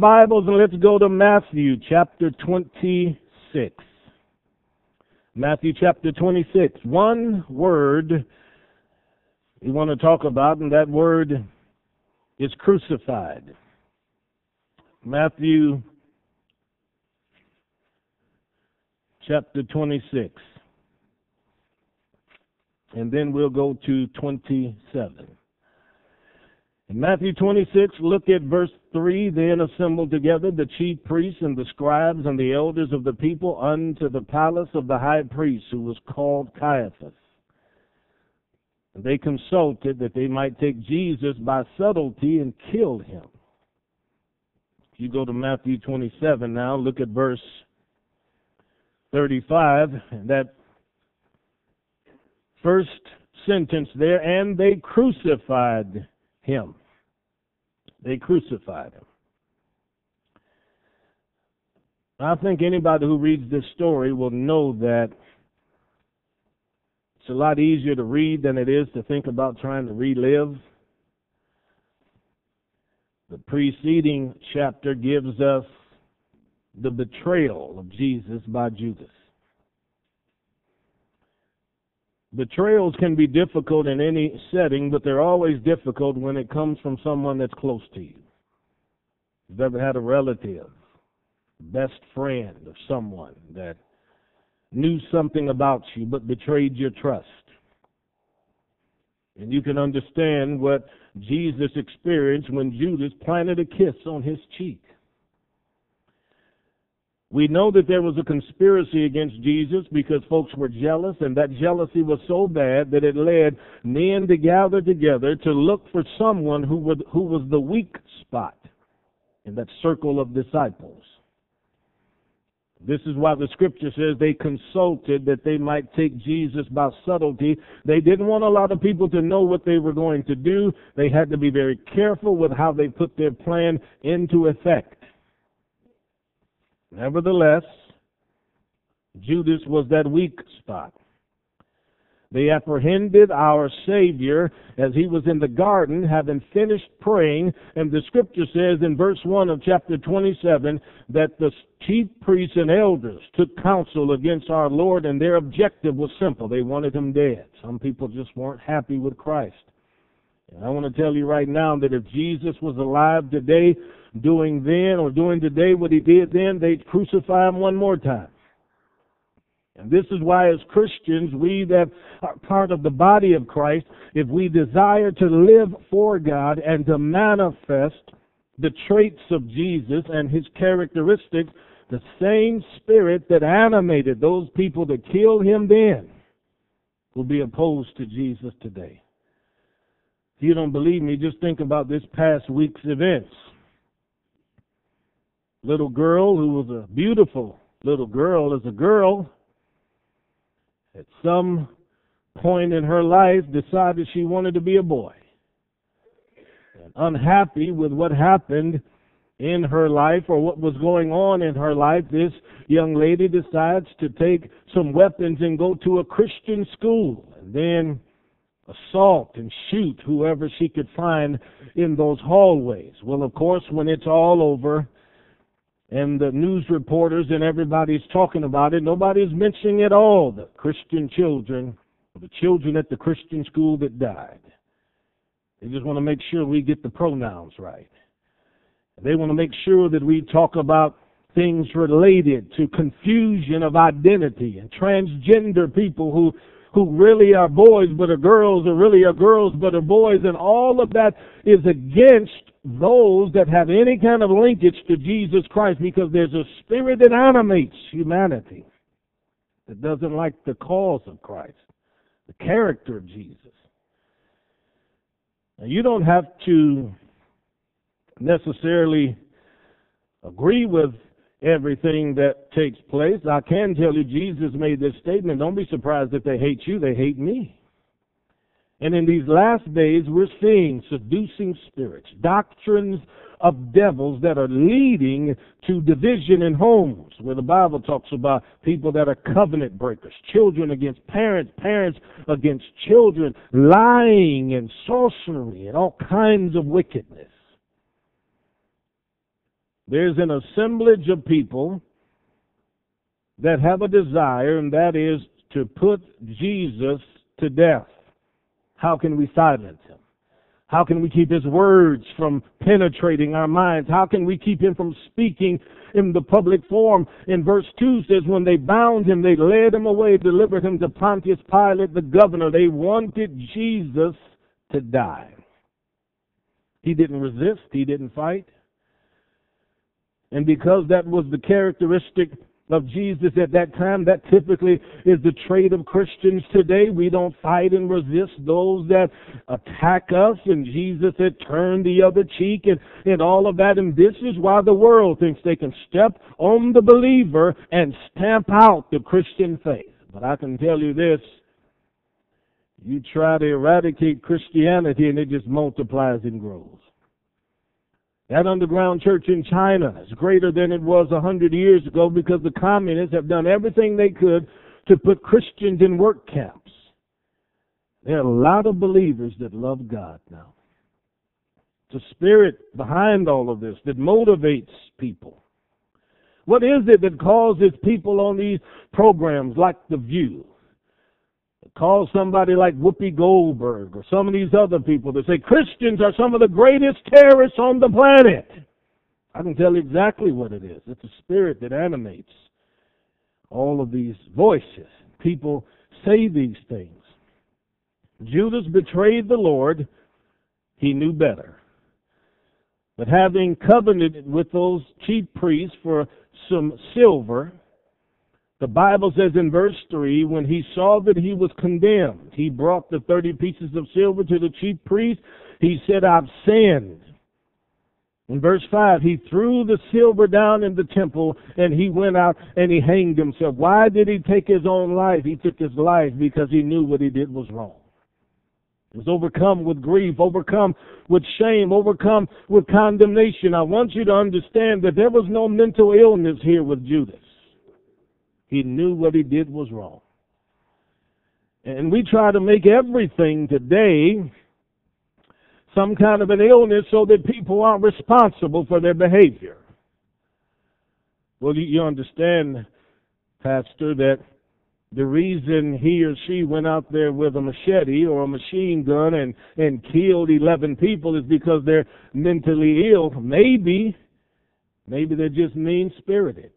Bibles and let's go to Matthew chapter 26. Matthew chapter 26. One word we want to talk about, and that word is crucified. Matthew chapter 26. And then we'll go to 27. In Matthew 26, look at verse 3. Then assembled together the chief priests and the scribes and the elders of the people unto the palace of the high priest, who was called Caiaphas. And they consulted that they might take Jesus by subtlety and kill him. If you go to Matthew 27 now, look at verse 35, and that first sentence there, and they crucified him. They crucified him. I think anybody who reads this story will know that it's a lot easier to read than it is to think about trying to relive. The preceding chapter gives us the betrayal of Jesus by Judas. Betrayals can be difficult in any setting, but they're always difficult when it comes from someone that's close to you. You've ever had a relative, best friend of someone that knew something about you but betrayed your trust. And you can understand what Jesus experienced when Judas planted a kiss on his cheek. We know that there was a conspiracy against Jesus because folks were jealous, and that jealousy was so bad that it led men to gather together to look for someone who, would, who was the weak spot in that circle of disciples. This is why the scripture says they consulted that they might take Jesus by subtlety. They didn't want a lot of people to know what they were going to do. They had to be very careful with how they put their plan into effect. Nevertheless, Judas was that weak spot. They apprehended our Savior as he was in the garden, having finished praying, and the scripture says in verse 1 of chapter 27 that the chief priests and elders took counsel against our Lord, and their objective was simple. They wanted him dead. Some people just weren't happy with Christ. And I want to tell you right now that if Jesus was alive today, doing then or doing today what he did then, they'd crucify him one more time. And this is why, as Christians, we that are part of the body of Christ, if we desire to live for God and to manifest the traits of Jesus and his characteristics, the same spirit that animated those people to kill him then will be opposed to Jesus today. If you don't believe me, just think about this past week's events little girl who was a beautiful little girl as a girl at some point in her life decided she wanted to be a boy. And unhappy with what happened in her life or what was going on in her life, this young lady decides to take some weapons and go to a Christian school and then assault and shoot whoever she could find in those hallways. Well, of course, when it's all over, and the news reporters and everybody's talking about it. Nobody's mentioning at all the Christian children, the children at the Christian school that died. They just want to make sure we get the pronouns right. They want to make sure that we talk about things related to confusion of identity and transgender people who who really are boys but are girls or really are girls but are boys and all of that is against those that have any kind of linkage to Jesus Christ because there's a spirit that animates humanity that doesn't like the cause of Christ, the character of Jesus. Now, you don't have to necessarily agree with everything that takes place. I can tell you, Jesus made this statement don't be surprised if they hate you, they hate me. And in these last days, we're seeing seducing spirits, doctrines of devils that are leading to division in homes, where the Bible talks about people that are covenant breakers, children against parents, parents against children, lying and sorcery and all kinds of wickedness. There's an assemblage of people that have a desire, and that is to put Jesus to death. How can we silence him? How can we keep his words from penetrating our minds? How can we keep him from speaking in the public forum? In verse 2 says, when they bound him, they led him away, delivered him to Pontius Pilate, the governor. They wanted Jesus to die. He didn't resist. He didn't fight. And because that was the characteristic of Jesus at that time. That typically is the trait of Christians today. We don't fight and resist those that attack us, and Jesus had turned the other cheek and, and all of that. And this is why the world thinks they can step on the believer and stamp out the Christian faith. But I can tell you this. You try to eradicate Christianity and it just multiplies and grows. That underground church in China is greater than it was a hundred years ago because the communists have done everything they could to put Christians in work camps. There are a lot of believers that love God now. It's a spirit behind all of this that motivates people. What is it that causes people on these programs like The View call somebody like Whoopi Goldberg or some of these other people that say Christians are some of the greatest terrorists on the planet. I can tell you exactly what it is. It's a spirit that animates all of these voices. People say these things. Judas betrayed the Lord. He knew better. But having covenanted with those chief priests for some silver, the Bible says in verse 3 when he saw that he was condemned, he brought the 30 pieces of silver to the chief priest. He said, I've sinned. In verse 5, he threw the silver down in the temple and he went out and he hanged himself. Why did he take his own life? He took his life because he knew what he did was wrong. He was overcome with grief, overcome with shame, overcome with condemnation. I want you to understand that there was no mental illness here with Judas. He knew what he did was wrong. And we try to make everything today some kind of an illness so that people aren't responsible for their behavior. Well, you understand, Pastor, that the reason he or she went out there with a machete or a machine gun and, and killed 11 people is because they're mentally ill. Maybe, maybe they're just mean spirited.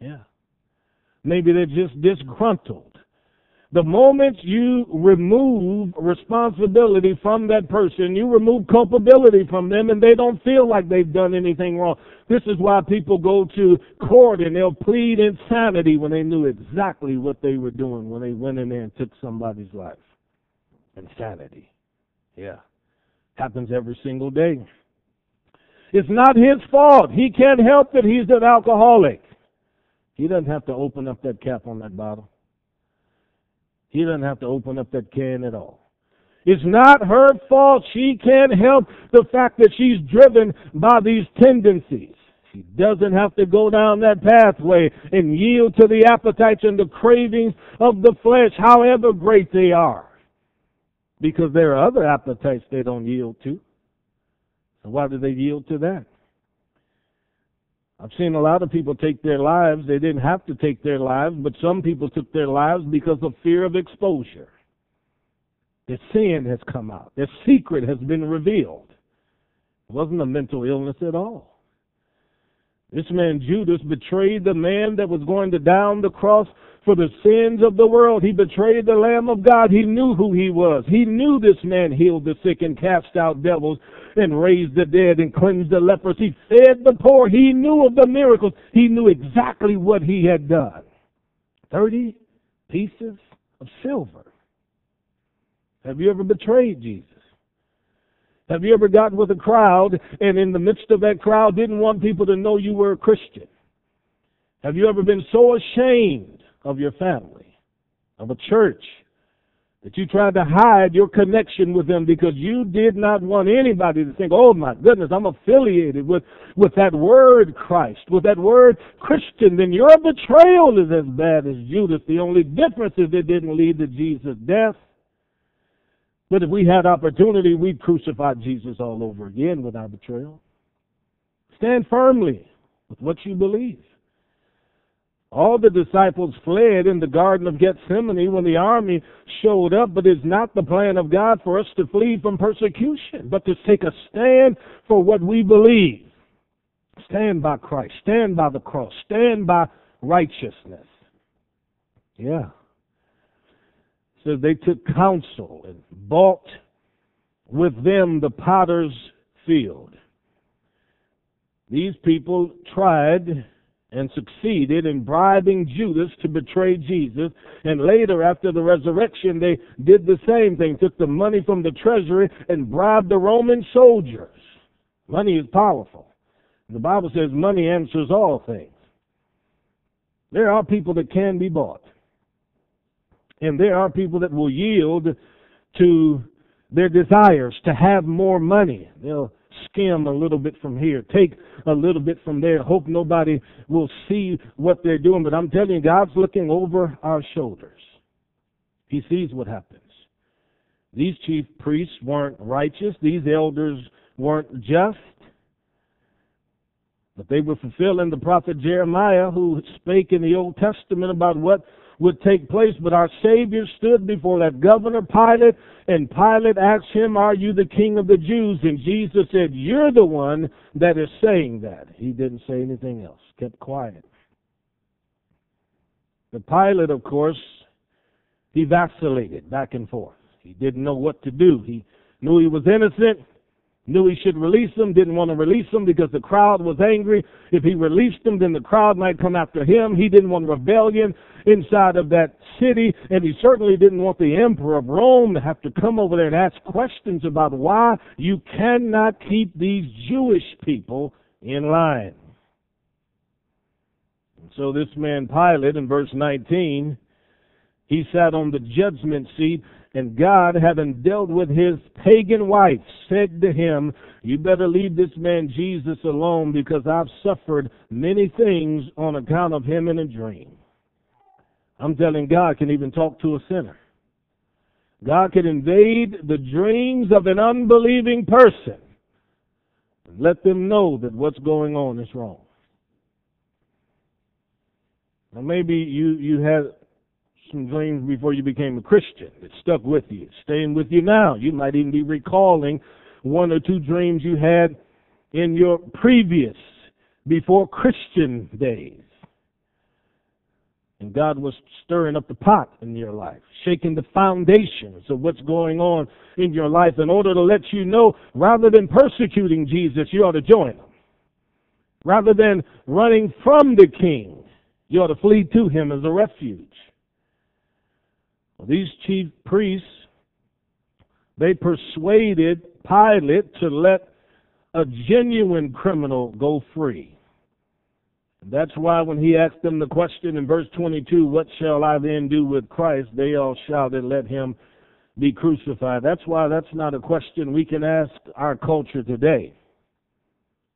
Yeah. Maybe they're just disgruntled. The moment you remove responsibility from that person, you remove culpability from them and they don't feel like they've done anything wrong. This is why people go to court and they'll plead insanity when they knew exactly what they were doing when they went in there and took somebody's life. Insanity. Yeah. Happens every single day. It's not his fault. He can't help that he's an alcoholic. He doesn't have to open up that cap on that bottle. He doesn't have to open up that can at all. It's not her fault. She can't help the fact that she's driven by these tendencies. She doesn't have to go down that pathway and yield to the appetites and the cravings of the flesh, however great they are. Because there are other appetites they don't yield to. So why do they yield to that? I've seen a lot of people take their lives. They didn't have to take their lives, but some people took their lives because of fear of exposure. Their sin has come out. Their secret has been revealed. It wasn't a mental illness at all. This man Judas betrayed the man that was going to down the cross for the sins of the world. He betrayed the Lamb of God. He knew who he was. He knew this man healed the sick and cast out devils and raised the dead and cleansed the lepers. He fed the poor. He knew of the miracles. He knew exactly what he had done. Thirty pieces of silver. Have you ever betrayed Jesus? Have you ever gotten with a crowd and in the midst of that crowd didn't want people to know you were a Christian? Have you ever been so ashamed of your family, of a church, that you tried to hide your connection with them because you did not want anybody to think, oh my goodness, I'm affiliated with, with that word Christ, with that word Christian, then your betrayal is as bad as Judas. The only difference is it didn't lead to Jesus' death. But if we had opportunity, we'd crucify Jesus all over again with our betrayal. Stand firmly with what you believe. All the disciples fled in the Garden of Gethsemane when the army showed up, but it's not the plan of God for us to flee from persecution, but to take a stand for what we believe. Stand by Christ, stand by the cross, stand by righteousness. Yeah. So they took counsel and bought with them the potter's field. These people tried and succeeded in bribing Judas to betray Jesus. And later, after the resurrection, they did the same thing, took the money from the treasury and bribed the Roman soldiers. Money is powerful. The Bible says money answers all things. There are people that can be bought. And there are people that will yield to their desires to have more money. They'll skim a little bit from here, take a little bit from there, hope nobody will see what they're doing. But I'm telling you, God's looking over our shoulders. He sees what happens. These chief priests weren't righteous, these elders weren't just. But they were fulfilling the prophet Jeremiah, who spake in the Old Testament about what would take place. But our Savior stood before that governor Pilate, and Pilate asked him, Are you the king of the Jews? And Jesus said, You're the one that is saying that. He didn't say anything else, kept quiet. The Pilate, of course, he vacillated back and forth. He didn't know what to do. He knew he was innocent, knew he should release him, didn't want to release him because the crowd was angry. If he released him, then the crowd might come after him. He didn't want rebellion inside of that city, and he certainly didn't want the emperor of Rome to have to come over there and ask questions about why you cannot keep these Jewish people in line. So this man Pilate in verse 19, he sat on the judgment seat and God, having dealt with his pagan wife, said to him, You better leave this man Jesus alone because I've suffered many things on account of him in a dream. I'm telling God can even talk to a sinner. God can invade the dreams of an unbelieving person and let them know that what's going on is wrong. Now maybe you, you had some dreams before you became a Christian. It stuck with you. Staying with you now. You might even be recalling one or two dreams you had in your previous, before Christian days. And God was stirring up the pot in your life, shaking the foundations of what's going on in your life in order to let you know rather than persecuting Jesus, you ought to join him. Rather than running from the king, you ought to flee to him as a refuge. These chief priests, they persuaded Pilate to let a genuine criminal go free. That's why when he asked them the question in verse 22, What shall I then do with Christ? they all shouted, Let him be crucified. That's why that's not a question we can ask our culture today.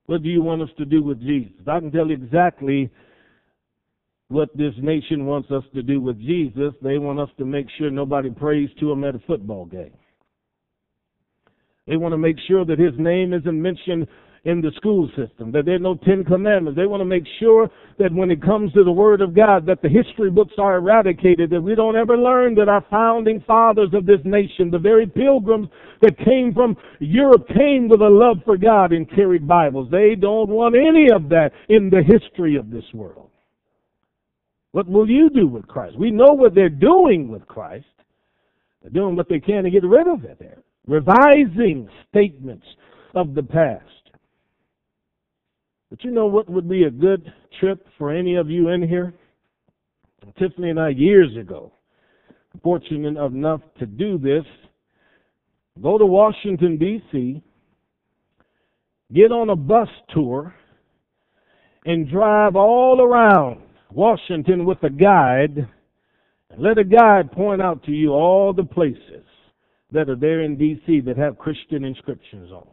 What do you want us to do with Jesus? I can tell you exactly what this nation wants us to do with Jesus. They want us to make sure nobody prays to him at a football game. They want to make sure that his name isn't mentioned in the school system, that there are no Ten Commandments. They want to make sure that when it comes to the Word of God, that the history books are eradicated, that we don't ever learn that our founding fathers of this nation, the very pilgrims that came from Europe, came with a love for God and carried Bibles. They don't want any of that in the history of this world. What will you do with Christ? We know what they're doing with Christ. They're doing what they can to get rid of it. They're revising statements of the past. But you know what would be a good trip for any of you in here? Tiffany and I, years ago, fortunate enough to do this, go to Washington, D.C., get on a bus tour, and drive all around Washington with a guide, and let a guide point out to you all the places that are there in D.C. that have Christian inscriptions on.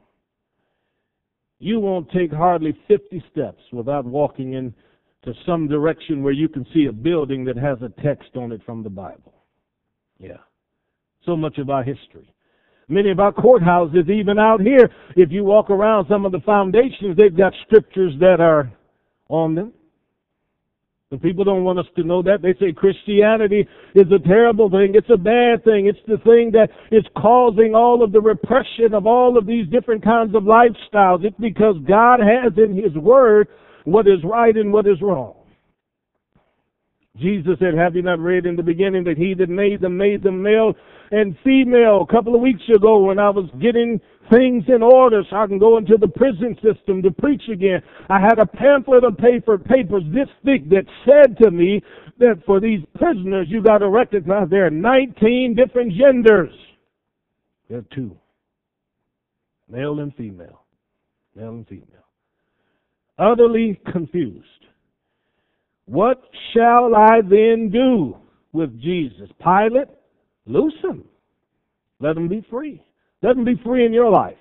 You won't take hardly 50 steps without walking into some direction where you can see a building that has a text on it from the Bible. Yeah. So much of our history. Many of our courthouses, even out here, if you walk around some of the foundations, they've got scriptures that are on them. The people don't want us to know that. They say Christianity is a terrible thing. It's a bad thing. It's the thing that is causing all of the repression of all of these different kinds of lifestyles. It's because God has in His Word what is right and what is wrong. Jesus said, Have you not read in the beginning that He that made them made them male and female? A couple of weeks ago, when I was getting things in order so I can go into the prison system to preach again, I had a pamphlet of paper, papers this thick that said to me that for these prisoners, you got to recognize there are 19 different genders. There are two male and female. Male and female. Utterly confused. What shall I then do with Jesus? Pilate, loose him. Let him be free. Let him be free in your life.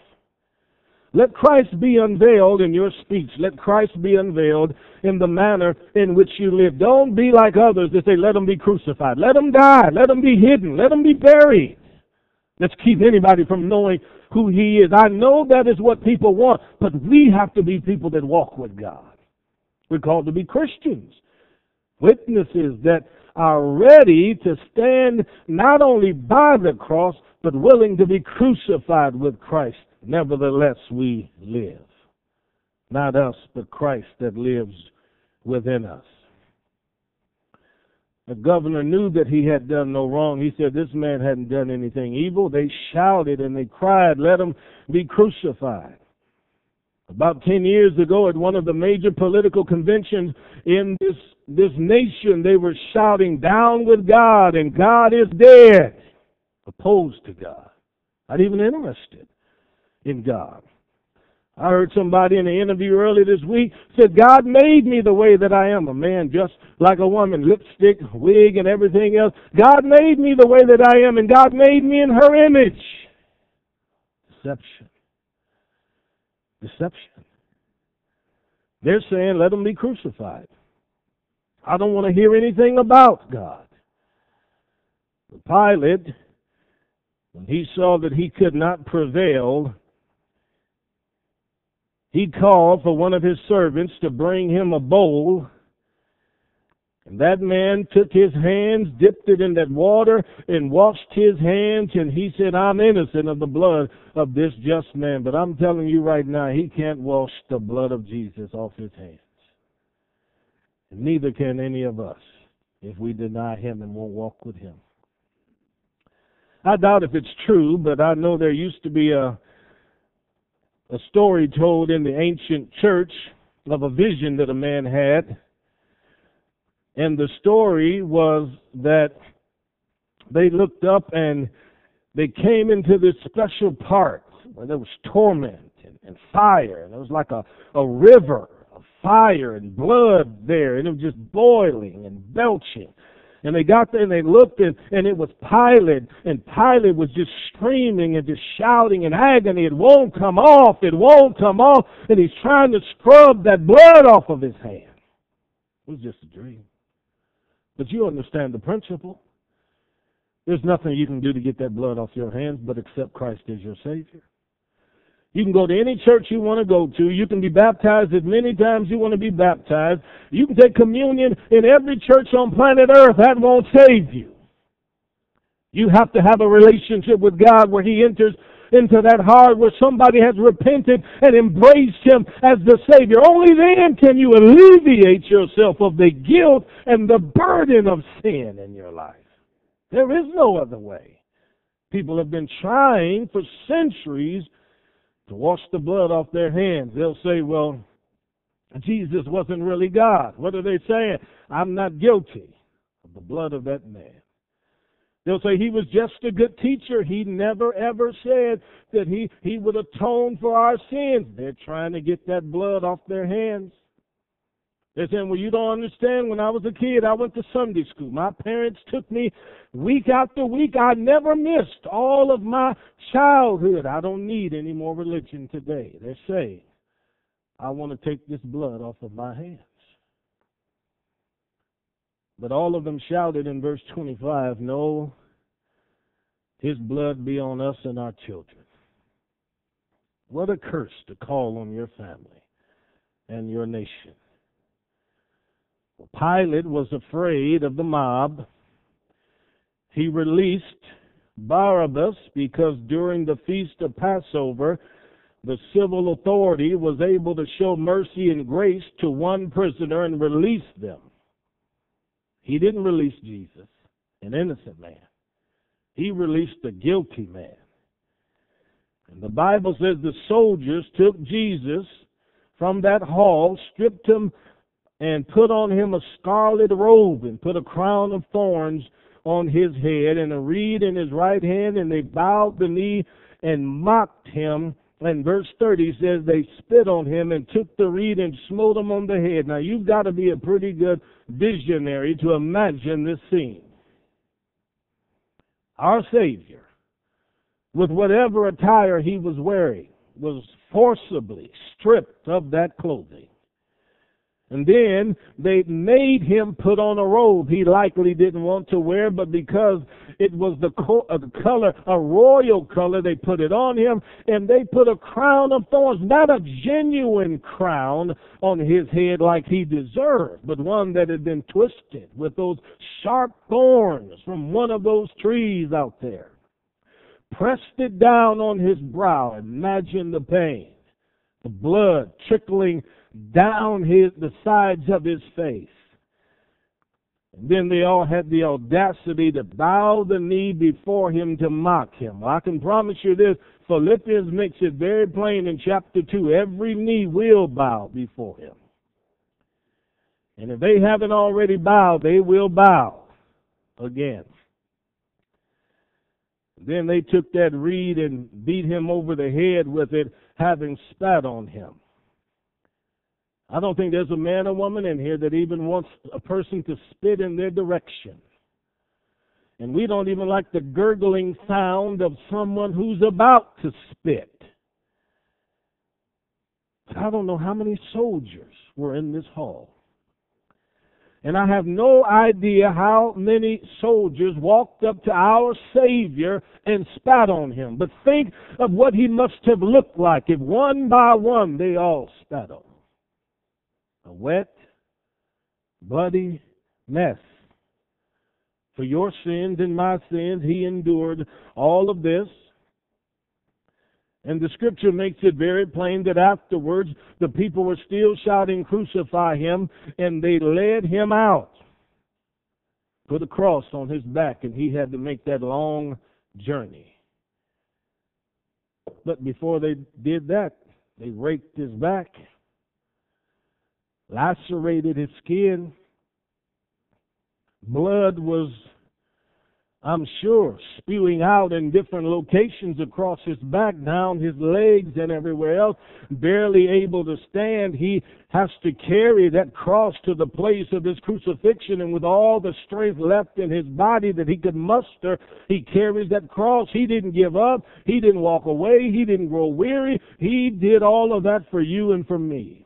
Let Christ be unveiled in your speech. Let Christ be unveiled in the manner in which you live. Don't be like others that say, let him be crucified. Let him die. Let him be hidden. Let him be buried. Let's keep anybody from knowing who he is. I know that is what people want, but we have to be people that walk with God. We're called to be Christians witnesses that are ready to stand not only by the cross, but willing to be crucified with Christ. Nevertheless, we live. Not us, but Christ that lives within us. The governor knew that he had done no wrong. He said this man hadn't done anything evil. They shouted and they cried, Let him be crucified. About 10 years ago, at one of the major political conventions in this, this nation, they were shouting, Down with God, and God is dead. Opposed to God. Not even interested in God. I heard somebody in an interview earlier this week said, God made me the way that I am, a man just like a woman, lipstick, wig, and everything else. God made me the way that I am, and God made me in her image. Deception deception. They're saying, let him be crucified. I don't want to hear anything about God. But Pilate, when he saw that he could not prevail, he called for one of his servants to bring him a bowl and that man took his hands, dipped it in that water, and washed his hands, and he said, I'm innocent of the blood of this just man. But I'm telling you right now, he can't wash the blood of Jesus off his hands. Neither can any of us if we deny him and won't walk with him. I doubt if it's true, but I know there used to be a a story told in the ancient church of a vision that a man had and the story was that they looked up and they came into this special part where there was torment and, and fire. And it was like a, a river fire and blood there. And it was just boiling and belching. And they got there and they looked and, and it was Pilate. And Pilate was just screaming and just shouting in agony. It won't come off. It won't come off. And he's trying to scrub that blood off of his hand. It was just a dream. But you understand the principle. There's nothing you can do to get that blood off your hands but accept Christ as your Savior. You can go to any church you want to go to. You can be baptized as many times you want to be baptized. You can take communion in every church on planet Earth. That won't save you. You have to have a relationship with God where He enters into that heart where somebody has repented and embraced Him as the Savior. Only then can you alleviate yourself of the guilt and the burden of sin in your life. There is no other way. People have been trying for centuries to wash the blood off their hands. They'll say, well, Jesus wasn't really God. What are they saying? I'm not guilty of the blood of that man. They'll say he was just a good teacher. He never ever said that he, he would atone for our sins. They're trying to get that blood off their hands. They're saying, well, you don't understand. When I was a kid, I went to Sunday school. My parents took me week after week. I never missed all of my childhood. I don't need any more religion today. They're saying, I want to take this blood off of my hands. But all of them shouted in verse 25, No, His blood be on us and our children. What a curse to call on your family and your nation. Pilate was afraid of the mob. He released Barabbas because during the feast of Passover, the civil authority was able to show mercy and grace to one prisoner and release them. He didn't release Jesus, an innocent man. He released a guilty man. And the Bible says the soldiers took Jesus from that hall, stripped him, and put on him a scarlet robe and put a crown of thorns on his head and a reed in his right hand, and they bowed the knee and mocked him. And verse 30 says they spit on him and took the reed and smote him on the head. Now you've got to be a pretty good visionary to imagine this scene. Our Savior, with whatever attire he was wearing, was forcibly stripped of that clothing and then they made him put on a robe he likely didn't want to wear, but because it was the co- color, a royal color, they put it on him, and they put a crown of thorns, not a genuine crown on his head like he deserved, but one that had been twisted with those sharp thorns from one of those trees out there. Pressed it down on his brow. Imagine the pain. The blood trickling down his the sides of his face. And then they all had the audacity to bow the knee before him to mock him. Well, I can promise you this, Philippians makes it very plain in chapter 2. Every knee will bow before him. And if they haven't already bowed, they will bow again. Then they took that reed and beat him over the head with it, having spat on him. I don't think there's a man or woman in here that even wants a person to spit in their direction. And we don't even like the gurgling sound of someone who's about to spit. But I don't know how many soldiers were in this hall. And I have no idea how many soldiers walked up to our Savior and spat on him. But think of what he must have looked like if one by one they all spat on him a wet, bloody mess. For your sins and my sins, he endured all of this. And the scripture makes it very plain that afterwards the people were still shouting, Crucify him, and they led him out. Put a cross on his back, and he had to make that long journey. But before they did that, they raked his back lacerated his skin. Blood was, I'm sure, spewing out in different locations across his back, down his legs, and everywhere else. Barely able to stand, he has to carry that cross to the place of his crucifixion, and with all the strength left in his body that he could muster, he carries that cross. He didn't give up. He didn't walk away. He didn't grow weary. He did all of that for you and for me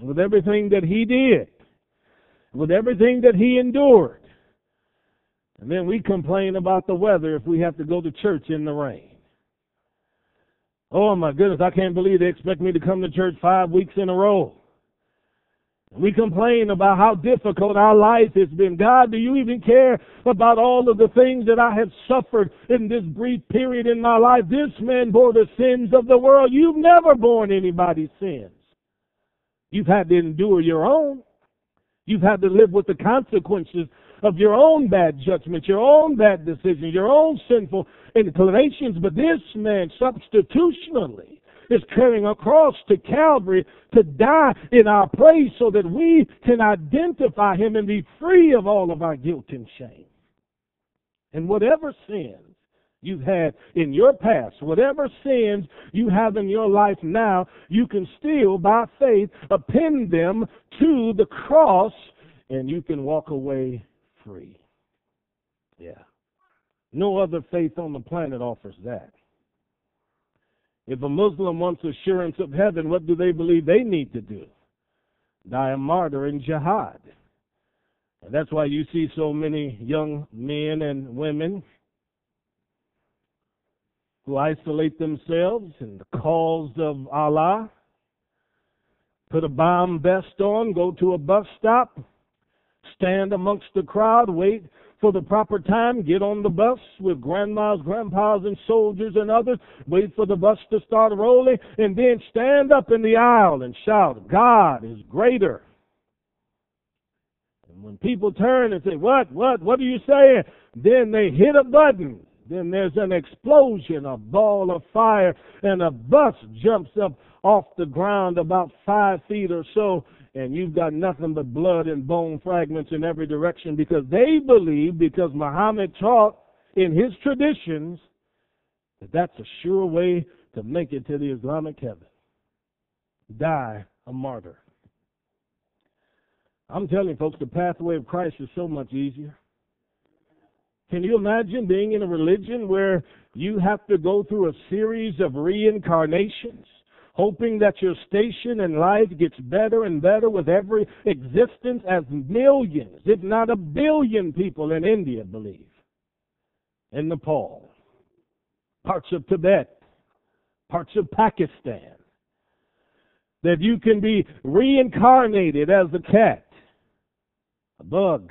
with everything that he did, with everything that he endured. And then we complain about the weather if we have to go to church in the rain. Oh my goodness, I can't believe they expect me to come to church five weeks in a row. We complain about how difficult our life has been. God, do you even care about all of the things that I have suffered in this brief period in my life? This man bore the sins of the world. You've never borne anybody's sins. You've had to endure your own. You've had to live with the consequences of your own bad judgment, your own bad decisions, your own sinful inclinations. But this man, substitutionally, is carrying a cross to Calvary to die in our place so that we can identify him and be free of all of our guilt and shame. And whatever sin you've had in your past, whatever sins you have in your life now, you can still, by faith, append them to the cross and you can walk away free. Yeah. No other faith on the planet offers that. If a Muslim wants assurance of heaven, what do they believe they need to do? Die a martyr in jihad. And that's why you see so many young men and women who isolate themselves in the cause of Allah, put a bomb vest on, go to a bus stop, stand amongst the crowd, wait for the proper time, get on the bus with grandmas, grandpas, and soldiers and others, wait for the bus to start rolling, and then stand up in the aisle and shout, God is greater. And when people turn and say, What, what, what are you saying? Then they hit a button. Then there's an explosion, a ball of fire, and a bus jumps up off the ground about five feet or so and you've got nothing but blood and bone fragments in every direction because they believe, because Muhammad taught in his traditions, that that's a sure way to make it to the Islamic heaven. Die a martyr. I'm telling you, folks, the pathway of Christ is so much easier. Can you imagine being in a religion where you have to go through a series of reincarnations? hoping that your station in life gets better and better with every existence as millions, if not a billion people in India believe, in Nepal, parts of Tibet, parts of Pakistan, that you can be reincarnated as a cat, a bug,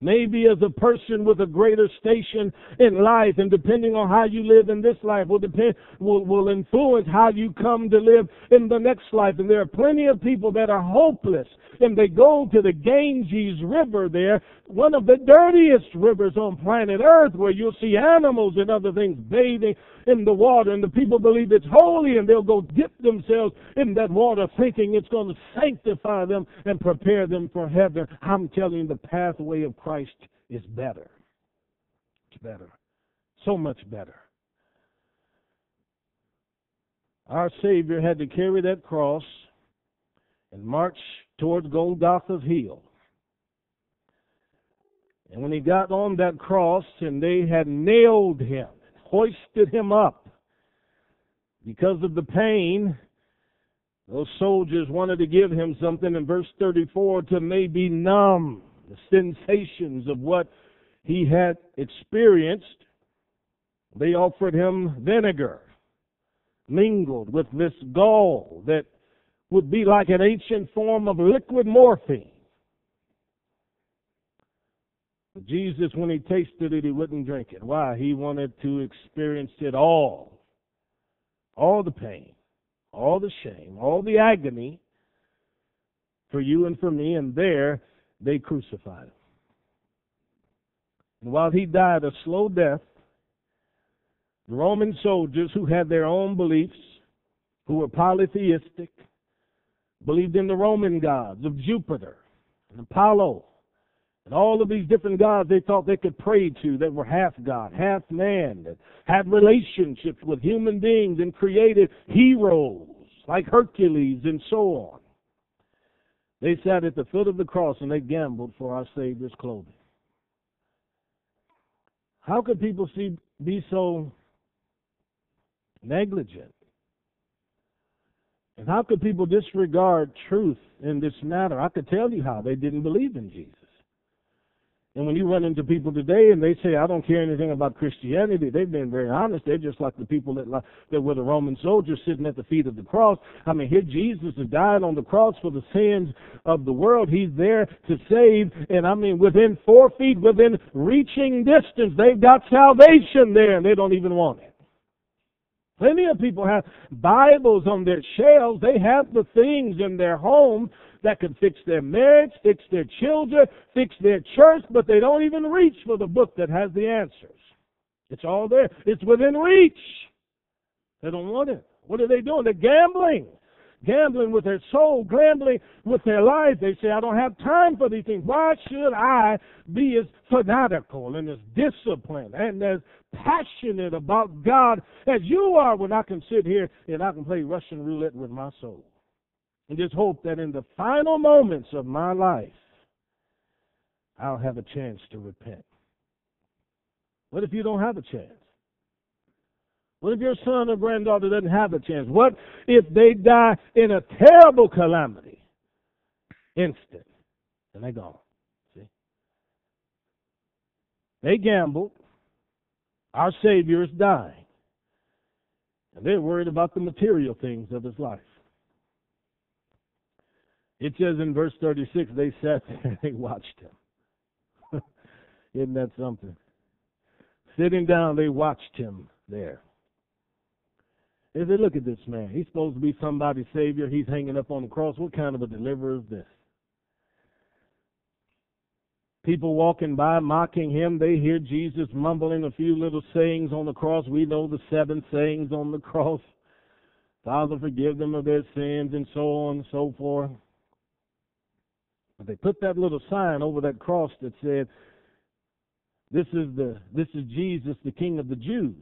maybe as a person with a greater station in life, and depending on how you live in this life will depend will, will influence how you come to live in the next life. And there are plenty of people that are hopeless, and they go to the Ganges River there, one of the dirtiest rivers on planet Earth, where you'll see animals and other things bathing in the water, and the people believe it's holy, and they'll go dip themselves in that water, thinking it's going to sanctify them and prepare them for heaven. I'm telling you, the pathway of Christ is better. It's better. So much better. Our Savior had to carry that cross and march towards Golgotha's hill. And when he got on that cross and they had nailed him, hoisted him up, because of the pain, those soldiers wanted to give him something in verse 34 to maybe numb the sensations of what he had experienced. They offered him vinegar mingled with this gall that would be like an ancient form of liquid morphine. Jesus, when he tasted it, he wouldn't drink it. Why? He wanted to experience it all. All the pain, all the shame, all the agony for you and for me, and there they crucified him. And while he died a slow death, the Roman soldiers who had their own beliefs, who were polytheistic, believed in the Roman gods of Jupiter and Apollo and all of these different gods they thought they could pray to that were half God, half man, that had relationships with human beings and created heroes like Hercules and so on. They sat at the foot of the cross and they gambled for our Savior's clothing. How could people see, be so negligent? And how could people disregard truth in this matter? I could tell you how. They didn't believe in Jesus. And when you run into people today and they say, I don't care anything about Christianity, they've been very honest. They're just like the people that, that were the Roman soldiers sitting at the feet of the cross. I mean, here Jesus has died on the cross for the sins of the world. He's there to save. And I mean, within four feet, within reaching distance, they've got salvation there and they don't even want it. Plenty of people have Bibles on their shelves. They have the things in their home that could fix their marriage, fix their children, fix their church, but they don't even reach for the book that has the answers. It's all there. It's within reach. They don't want it. What are they doing? They're gambling. Gambling with their soul, gambling with their life. They say, I don't have time for these things. Why should I be as fanatical and as disciplined and as passionate about God as you are when I can sit here and I can play Russian roulette with my soul? And just hope that in the final moments of my life, I'll have a chance to repent. What if you don't have a chance? What if your son or granddaughter doesn't have a chance? What if they die in a terrible calamity? Instant. And they're gone. See? They gambled. Our Savior is dying. And they're worried about the material things of his life. It says in verse 36, they sat there they watched him. Isn't that something? Sitting down, they watched him there. They said, look at this man. He's supposed to be somebody's savior. He's hanging up on the cross. What kind of a deliverer is this? People walking by mocking him, they hear Jesus mumbling a few little sayings on the cross. We know the seven sayings on the cross. Father, forgive them of their sins, and so on and so forth. They put that little sign over that cross that said, This is the this is Jesus, the King of the Jews.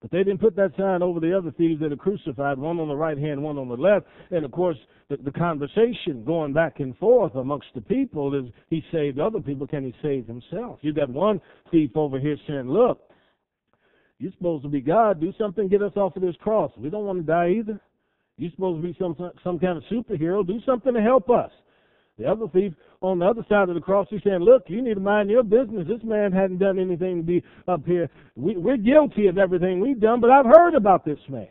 But they didn't put that sign over the other thieves that are crucified, one on the right hand, one on the left. And of course, the, the conversation going back and forth amongst the people is he saved other people, can he save himself? You got one thief over here saying, Look, you're supposed to be God. Do something, get us off of this cross. We don't want to die either. You're supposed to be some some kind of superhero. Do something to help us. The other thief on the other side of the cross, he's saying, Look, you need to mind your business. This man hadn't done anything to be up here. We, we're guilty of everything we've done, but I've heard about this man.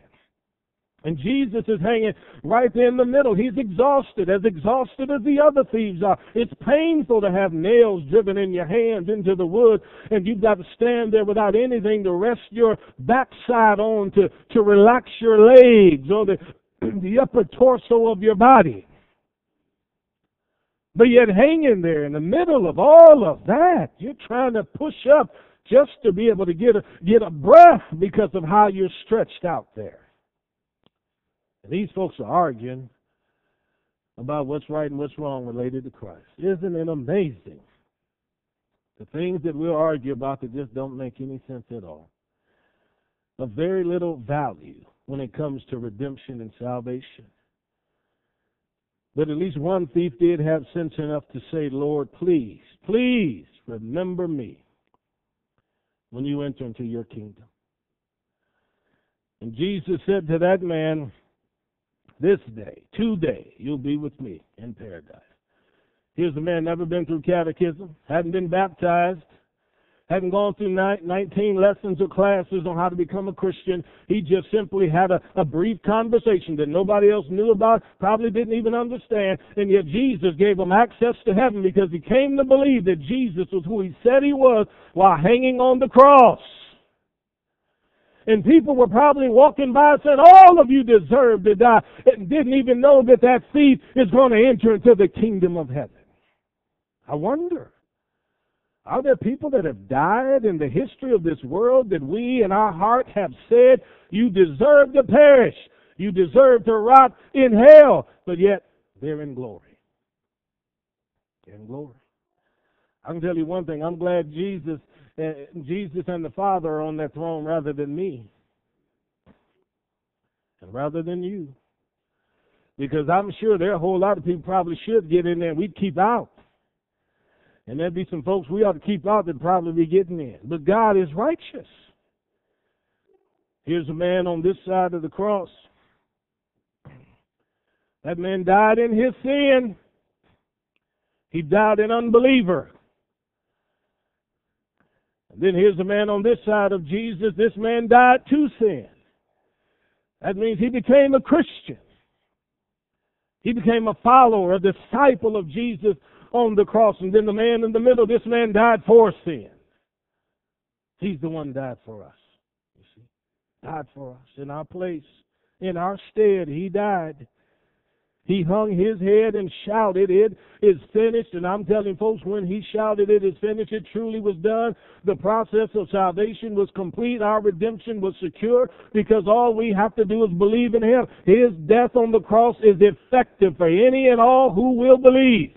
And Jesus is hanging right there in the middle. He's exhausted, as exhausted as the other thieves are. It's painful to have nails driven in your hands into the wood, and you've got to stand there without anything to rest your backside on, to, to relax your legs, or the, the upper torso of your body. But yet hanging there in the middle of all of that, you're trying to push up just to be able to get a, get a breath because of how you're stretched out there. And these folks are arguing about what's right and what's wrong related to Christ. Isn't it amazing? The things that we'll argue about that just don't make any sense at all. Of very little value when it comes to redemption and salvation. But at least one thief did have sense enough to say, Lord, please, please remember me when you enter into your kingdom. And Jesus said to that man, This day, today, you'll be with me in paradise. Here's a man never been through catechism, hadn't been baptized, hadn't gone through 19 lessons or classes on how to become a Christian. He just simply had a, a brief conversation that nobody else knew about, probably didn't even understand, and yet Jesus gave him access to heaven because he came to believe that Jesus was who he said he was while hanging on the cross. And people were probably walking by and saying, All of you deserve to die, and didn't even know that that thief is going to enter into the kingdom of heaven. I wonder. Are there people that have died in the history of this world that we in our heart have said, you deserve to perish, you deserve to rot in hell, but yet they're in glory? In glory. I can tell you one thing. I'm glad Jesus, uh, Jesus and the Father are on that throne rather than me, and rather than you, because I'm sure there are a whole lot of people probably should get in there. and We'd keep out. And there'd be some folks we ought to keep out that'd probably be getting in. But God is righteous. Here's a man on this side of the cross. That man died in his sin. He died an unbeliever. And then here's a man on this side of Jesus. This man died to sin. That means he became a Christian. He became a follower, a disciple of Jesus on the cross. And then the man in the middle, this man died for sin. He's the one died for us. You see? Died for us in our place. In our stead, he died. He hung his head and shouted, It is finished. And I'm telling folks, when he shouted, It is finished, it truly was done. The process of salvation was complete. Our redemption was secure because all we have to do is believe in him. His death on the cross is effective for any and all who will believe.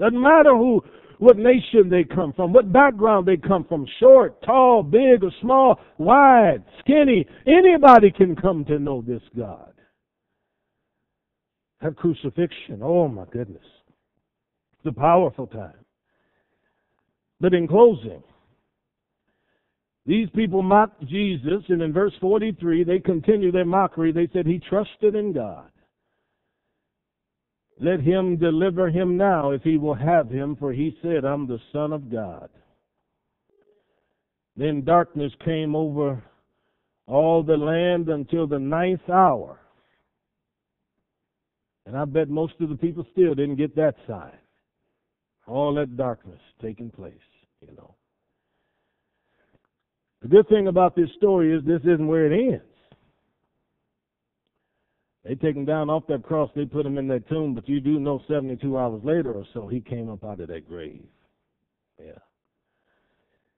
Doesn't matter who, what nation they come from, what background they come from, short, tall, big or small, wide, skinny. Anybody can come to know this God. That crucifixion, oh my goodness. It's a powerful time. But in closing, these people mocked Jesus, and in verse 43, they continue their mockery. They said he trusted in God. Let him deliver him now if he will have him, for he said, I'm the Son of God. Then darkness came over all the land until the ninth hour. And I bet most of the people still didn't get that sign. All that darkness taking place, you know. The good thing about this story is this isn't where it ends. They take him down off that cross, they put him in that tomb, but you do know 72 hours later or so, he came up out of that grave. Yeah.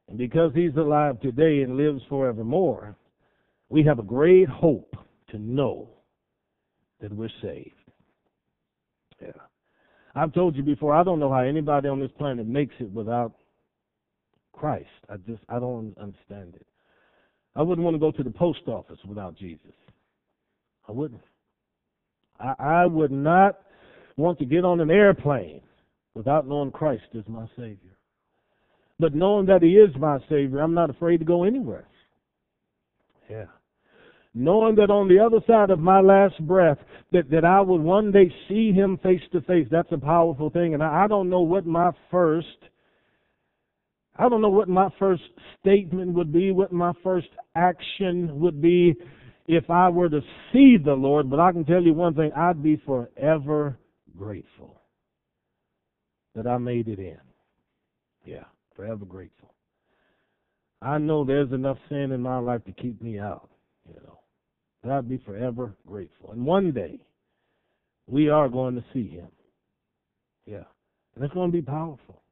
And because he's alive today and lives forevermore, we have a great hope to know that we're saved. Yeah. I've told you before, I don't know how anybody on this planet makes it without Christ. I just, I don't understand it. I wouldn't want to go to the post office without Jesus. I wouldn't. I, I would not want to get on an airplane without knowing Christ as my Savior. But knowing that He is my Savior, I'm not afraid to go anywhere. Yeah. Knowing that on the other side of my last breath, that, that I would one day see Him face to face, that's a powerful thing. And I, I don't know what my first, I don't know what my first statement would be, what my first action would be if I were to see the Lord, but I can tell you one thing, I'd be forever grateful that I made it in. Yeah, forever grateful. I know there's enough sin in my life to keep me out, you know. But I'd be forever grateful. And one day, we are going to see him. Yeah. And it's going to be powerful.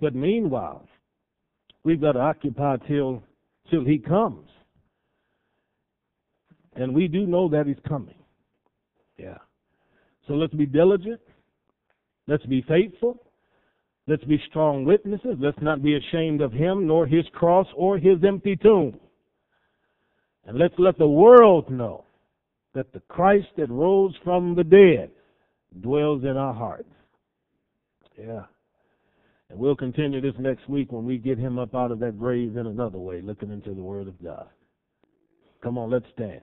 But meanwhile, we've got to occupy till till he comes. And we do know that he's coming. Yeah. So let's be diligent. Let's be faithful. Let's be strong witnesses. Let's not be ashamed of him, nor his cross, or his empty tomb. And let's let the world know that the Christ that rose from the dead dwells in our hearts. Yeah. And we'll continue this next week when we get him up out of that grave in another way, looking into the Word of God. Come on, let's stand.